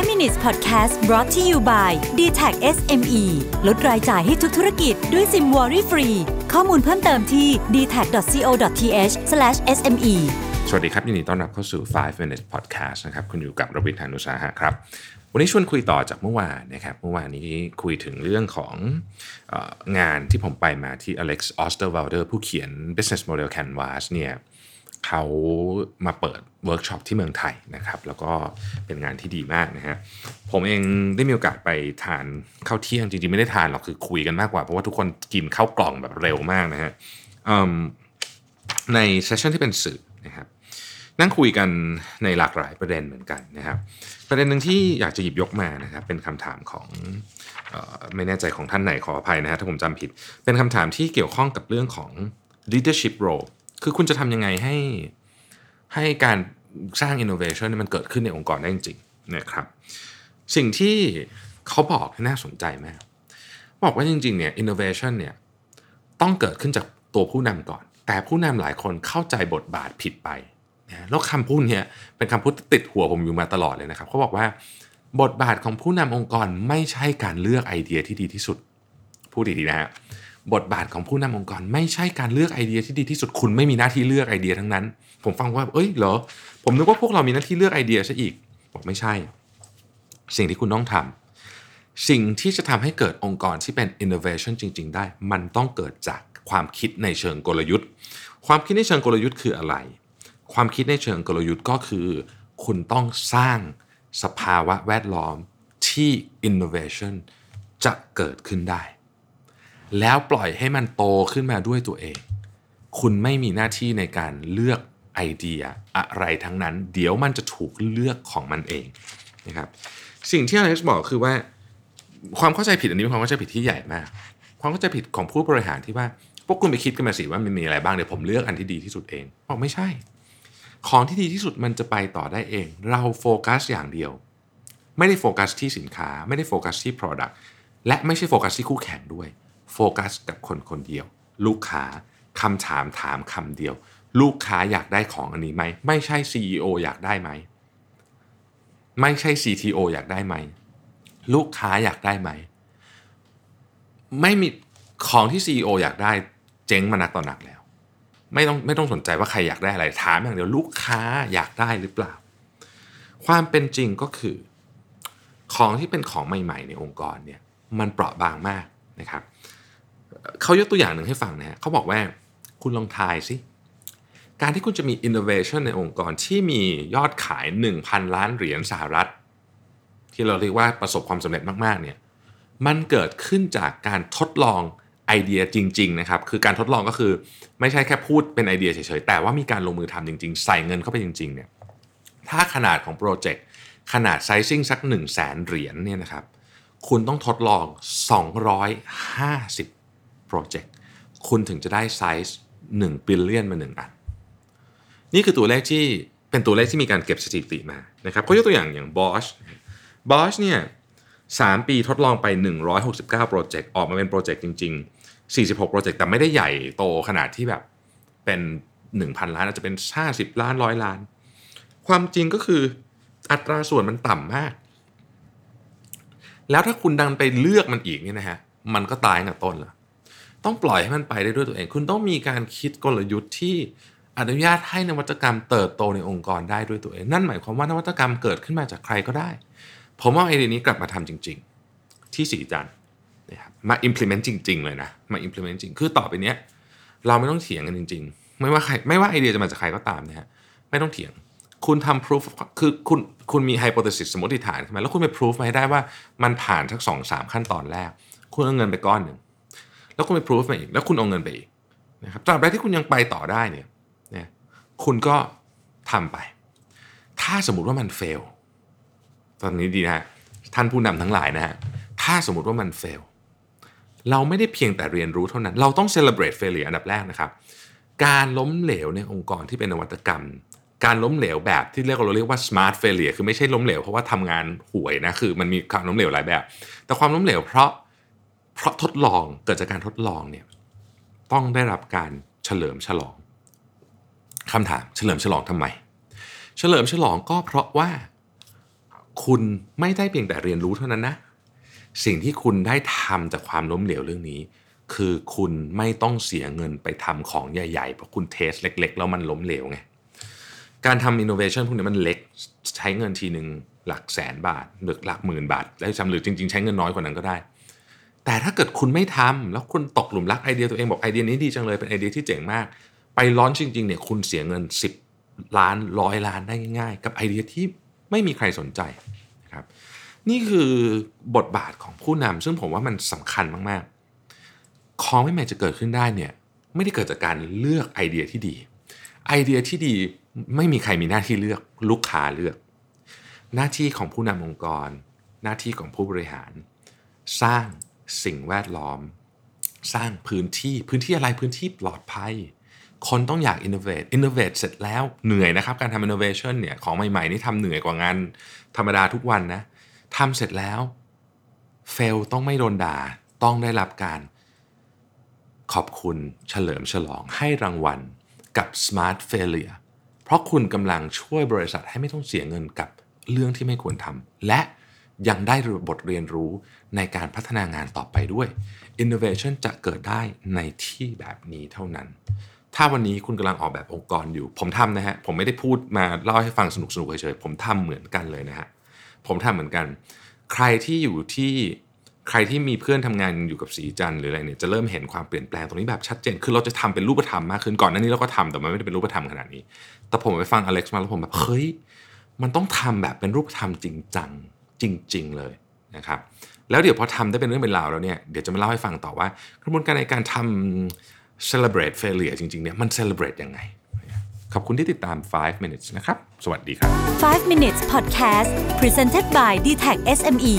5 minutes podcast brought to you by d t a c SME ลดรายจ่ายให้ทุกธุรกิจด้วยซิมวอรี่ฟรี ข้อมูลเพิ่มเติมที่ d t a c c o t h s m e สวัสดีครับยินดีต้อนรับเข้าสู่ 5 minutes podcast นะครับ คุณอยู่กับรวิทยานุสาหะครับ วันนี้ชวนคุยต่อจากเมื่อวานนะครับ เมื่อวานนี้คุยถึงเรื่องของอองานที่ผมไปมาที่ Alex Osterwalder ผู้เขียน business model canvas เนี่ย เขามาเปิดเวิร์กช็อปที่เมืองไทยนะครับ แล้วก็เป็นงานที่ดีมากนะฮะผมเองได้มีโอกาสไปทานข้าวเที่ยงจริงๆ ไม่ได้ทานหรอกคือคุยกันมากกว่า เพราะว่าทุกคนกินข้าวกล่องแบบเร็วมากนะฮะใน session ที่เป็นสื่อนะครับนั่งคุยกันในหลากหลายประเด็นเหมือนกันนะครับ ประเด็นหนึ่งที่อยากจะหยิบยกมานะครับ เป็นคำถามของออไม่แน่ใจของท่านไหนขออภัยนะฮะถ้าผมจำผิด เป็นคำถามที่เกี่ยวข้องกับเรื่องของ leadership role คือคุณจะทำยังไงให้ให้การสร้าง innovation เนี่ยมันเกิดขึ้นในองค์กรได้จริงๆนะครับ สิ่งที่เขาบอกน่าสนใจมาก บอกว่าจริงๆเนี่ย innovation เนี่ยต้องเกิดขึ้นจากตัวผู้นำก่อน แต่ผู้นำหลายคนเข้าใจบทบาทผิดไปนะแล้วคำพูดเนี้เป็นคำพูดติดหัวผมอยู่มาตลอดเลยนะครับเขาบอกว่าบทบาทของผู้นำองค์กรไม่ใช่การเลือกไอเดียที่ดีที่สุด พูดดีๆนะฮะ บทบาทของผู้นำองค์กร ไม่ใช่การเลือกไอเดียที่ดีที่สุดคุณไม่มีหน้าที่เลือกไอเดียทั้งนั้น ผมฟังว่า เอ้ยเหรอ ผมนึกว่าพวกเรามีหน้าที่เลือกไอเดียซะอีก บอกไม่ใช่ สิ่งที่คุณต้องทำสิ่งที่จะทำให้เกิดองค์กรที่เป็น innovation จริง ๆ ได้ มันต้องเกิดจากความคิดในเชิงกลยุทธ์ ความคิดในเชิงกลยุทธ์คืออะไร ความคิดในเชิงกลยุทธ์ก็คือ คุณต้องสร้างสภาวะแวดล้อมที่ innovation จะเกิดขึ้นได้ แล้วปล่อยให้มันโตขึ้นมาด้วยตัวเอง คุณไม่มีหน้าที่ในการเลือกไอเดียอะไรทั้งนั้น เดี๋ยวมันจะถูกเลือกของมันเองนะครับสิ่งที่อเล็กซ์บอกคือว่า ความเข้าใจผิดอันนี้เป็นความเข้าใจผิดที่ใหญ่มาก ความเข้าใจผิดของผู้บริหารที่ว่าพวกคุณไปคิดกันมาสิว่ามันมีอะไรบ้างเดี๋ยวผมเลือกอันที่ดีที่สุดเองบอกไม่ใช่ ของที่ดีที่สุดมันจะไปต่อได้เอง เราโฟกัสอย่างเดียว ไม่ได้โฟกัสที่สินค้า ไม่ได้โฟกัสที่ Product และไม่ใช่โฟกัสที่คู่แข่งด้วย โฟกัสกับคนคนเดียว ลูกค้าคำถามถามคำเดียว ลูกค้าอยากได้ของอันนี้ไหม ไม่ใช่ CEO อยากได้ไหม ไม่ใช่ CTO อยากได้ไหม ลูกค้าอยากได้ไหม ไม่มีของที่ CEO อยากได้เจ๊งมานักต่อนักแล้ว ไม่ต้องไม่ต้องสนใจว่าใครอยากได้อะไรถามอย่างเดียวลูกค้าอยากได้หรือเปล่า ความเป็นจริงก็คือ ของที่เป็นของใหม่ ๆ ในองค์กรเนี่ยมันเปราะบางมากนะครับ เขายกตัวอย่างหนึ่งให้ฟังนะฮะเขาบอกว่าคุณลองทายสิการที่คุณจะมี innovation ในองค์กรที่มียอดขาย 1,000 ล้านเหรียญสหรัฐ ที่เราเรียกว่าประสบความสำเร็จมากๆเนี่ยมันเกิดขึ้นจากการทดลองไอเดียจริงๆนะครับคือการทดลองก็คือไม่ใช่แค่พูดเป็นไอเดียเฉยๆ แต่ว่ามีการลงมือทำจริงๆ ใส่เงินเข้าไปจริงๆเนี่ยถ้าขนาดของโปรเจกต์ขนาด sizing สัก 1 0 0 0 0แสนเหรียญเนี่ยนะครับคุณต้องทดลอง 250 โปรเจกต์คุณถึงจะได้ไซส์1 billion มา 1 อัน นี่คือตัวเลขที่เป็นตัวเลขที่มีการเก็บสถิติมานะครับเขายกตัวอย่างอย่าง Bosch Bosch เนี่ย3ปีทดลองไป 169 โปรเจกต์ออกมาเป็นโปรเจกต์จริง ๆ 46 โปรเจกต์แต่ไม่ได้ใหญ่โตขนาดที่แบบเป็น 1,000 ล้านอาจจะเป็น 50 ล้านร้อยล้าน ความจริงก็คืออัตราส่วนมันต่ำมาก แล้วถ้าคุณดันไปเลือกมันอีกเนี่ยนะฮะมันก็ตายตั้งแต่ต้นแล้ว ต้องปล่อยให้มันไปได้ด้วยตัวเอง คุณต้องมีการคิดกลยุทธ์ที่อนุญาตให้นวัตกรรมเติบโตในองค์กรได้ด้วยตัวเอง นั่นหมายความว่านวัตกรรมเกิดขึ้นมาจากใครก็ได้ ผมว่าไอเดียนี้กลับมาทำจริง ๆ ที่สีจันนะครับมา implement จริง ๆ เลยนะมา implement จริงคือต่อไปเนี้ยเราไม่ต้องเถียงกันจริง ๆ ไม่ว่าใครไม่ว่าไอเดียจะมาจากใครก็ตามนะฮะไม่ต้องเถียง คุณทำ proof คือคุณคุณมี hypothesis สมมติฐานขึ้นมาแล้วคุณไป proof มาให้ได้ว่ามันผ่านทั้งสองสามขั้นตอนแรก คุณเอาเงินไปก้อนหนึ่ง แล้วคุณไป proof มาอีกแล้วคุณเอาเงินไปอีกนะครับตราบใดที่คุณยังไปต่อได้เนี่ยนี่ยคุณก็ทำไป ถ้าสมมติว่ามัน fail ตอนนี้ดีนะท่านผู้นำทั้งหลายนะฮะถ้าสมมติว่ามัน fail เราไม่ได้เพียงแต่เรียนรู้เท่านั้น เราต้อง celebrate failure อันดับแรกนะครับ การล้มเหลวในองค์กรที่เป็นนวัตกรรม การล้มเหลวแบบที่เรียกเราเรียกว่า smart failure คือไม่ใช่ล้มเหลวเพราะว่าทำงานห่วยนะ คือมันมีความล้มเหลวหลายแบบ แต่ความล้มเหลวเพราะ เพราะทดลองเกิดจากการทดลองเนี่ยต้องได้รับการเฉลิมฉลองคำถามเฉลิมฉลองทำไม เฉลิมฉลองก็เพราะว่า คุณไม่ได้เพียงแต่เรียนรู้เท่านั้นนะ สิ่งที่คุณได้ทำจากความล้มเหลวเรื่องนี้ คือคุณไม่ต้องเสียเงินไปทำของใหญ่ๆ เพราะคุณ test เล็ก ๆ แล้วมันล้มเหลวไง การทำอินโนเวชันพวกนี้มันเล็กใช้เงินทีหนึ่งหลักแสนบาทหรือหลักหมื่นบาท ได้จำหรือจริง ๆ ใช้เงินน้อยกว่านั้นก็ได้ แต่ถ้าเกิดคุณไม่ทำแล้วคุณตกหลุมรักไอเดียตัวเองบอกไอเดียนี้ดีจังเลยเป็นไอเดียที่เจ๋งมาก ไปร้อนจริงๆเนี่ยคุณเสียเงิน 10 ล้านร้อยล้านได้ง่าย ๆ กับไอเดียที่ไม่มีใครสนใจนะครับนี่คือบทบาทของผู้นำซึ่งผมว่ามันสำคัญมากๆของไม่แม้จะเกิดขึ้นได้เนี่ยไม่ได้เกิดจากการเลือกไอเดียที่ดี ไอเดียที่ดีไม่มีใครมีหน้าที่เลือกลูกค้าเลือก หน้าที่ของผู้นำองค์กร หน้าที่ของผู้บริหาร สร้าง สิ่งแวดล้อม สร้างพื้นที่พื้นที่อะไรพื้นที่ปลอดภัย คนต้องอยาก innovate innovate เสร็จแล้วเหนื่อยนะครับ การทำ innovation เนี่ยของใหม่ๆนี่ทำเหนื่อยกว่างานธรรมดาทุกวันนะทำเสร็จแล้ว fail ต้องไม่โดนด่าต้องได้รับการขอบคุณเฉลิมฉลองให้รางวัลกับ smart failure เพราะคุณกำลังช่วยบริษัทให้ไม่ต้องเสียเงินกับเรื่องที่ไม่ควรทำและ ยังได้บทเรียนรู้ในการพัฒนางานต่อไปด้วย Innovation จะเกิดได้ในที่แบบนี้เท่านั้น ถ้าวันนี้คุณกำลังออกแบบองค์กรอยู่ ผมทำนะฮะ ผมไม่ได้พูดมาเล่าให้ฟังสนุกสนุกเฉยๆ ผมทำเหมือนกันเลยนะฮะ ผมทำเหมือนกัน ใครที่อยู่ที่ใครที่มีเพื่อนทำงานอยู่กับสีจันหรืออะไรเนี่ยจะเริ่มเห็นความเปลี่ยนแปลงตรงนี้แบบชัดเจน คือเราจะทำเป็นรูปธรรมมากขึ้นก่อนหน้านี้เราก็ทำแต่มันไม่ได้เป็นรูปธรรมขนาดนี้ แต่ผมไปฟังอเล็กซ์มาแล้วผมแบบเฮ้ยมันต้องทำแบบเป็นรูปธรรมจริงจัง จริง ๆ เลยนะครับ แล้วเดี๋ยวพอทำได้เป็นเรื่องเป็นราวแล้วเนี่ยเดี๋ยวจะมาเล่าให้ฟังต่อว่า กระบวนการในการทำ celebrate failure จริง ๆ เนี่ยมัน celebrate ยังไง ขอบคุณที่ติดตาม 5 minutes นะครับ สวัสดีครับ 5 minutes podcast presented by d t e c h SME